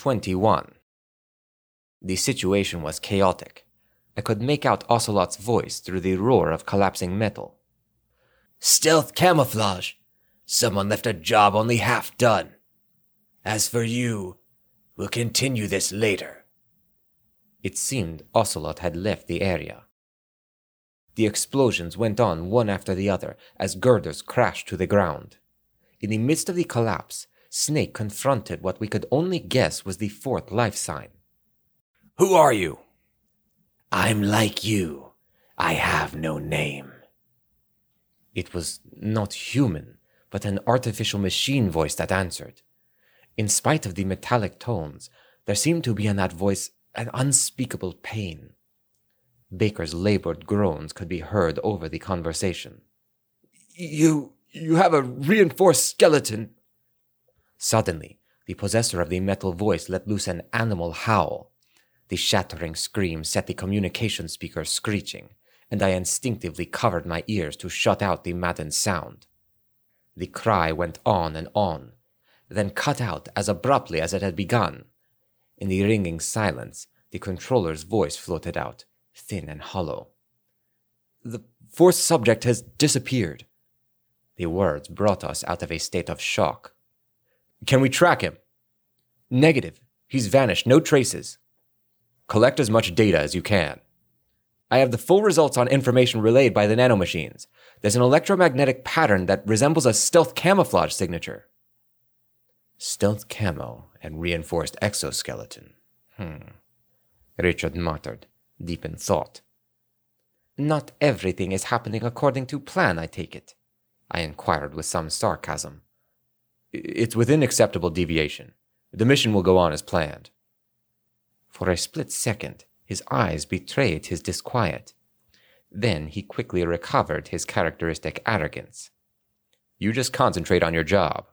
21. The situation was chaotic. I could make out Ocelot's voice through the roar of collapsing metal. Stealth camouflage. Someone left a job only half done. As for you, we'll continue this later. It seemed Ocelot had left the area. The explosions went on one after the other as girders crashed to the ground. In the midst of the collapse, Snake confronted what we could only guess was the fourth life sign. Who are you? I'm like you. I have no name. It was not human, but an artificial machine voice that answered. In spite of the metallic tones, there seemed to be in that voice an unspeakable pain. Baker's labored groans could be heard over the conversation. You. you have a reinforced skeleton, Suddenly, the possessor of the metal voice let loose an animal howl. The shattering scream set the communication speaker screeching, and I instinctively covered my ears to shut out the maddened sound. The cry went on and on, then cut out as abruptly as it had begun. In the ringing silence, the controller's voice floated out, thin and hollow. The fourth subject has disappeared. The words brought us out of a state of shock. Can we track him? Negative. He's vanished, no traces. Collect as much data as you can. I have the full results on information relayed by the nanomachines. There's an electromagnetic pattern that resembles a stealth camouflage signature. Stealth camo and reinforced exoskeleton. Hmm. Richard muttered, deep in thought. Not everything is happening according to plan, I take it. I inquired with some sarcasm. It's within acceptable deviation. The mission will go on as planned. For a split second, his eyes betrayed his disquiet. Then he quickly recovered his characteristic arrogance. You just concentrate on your job.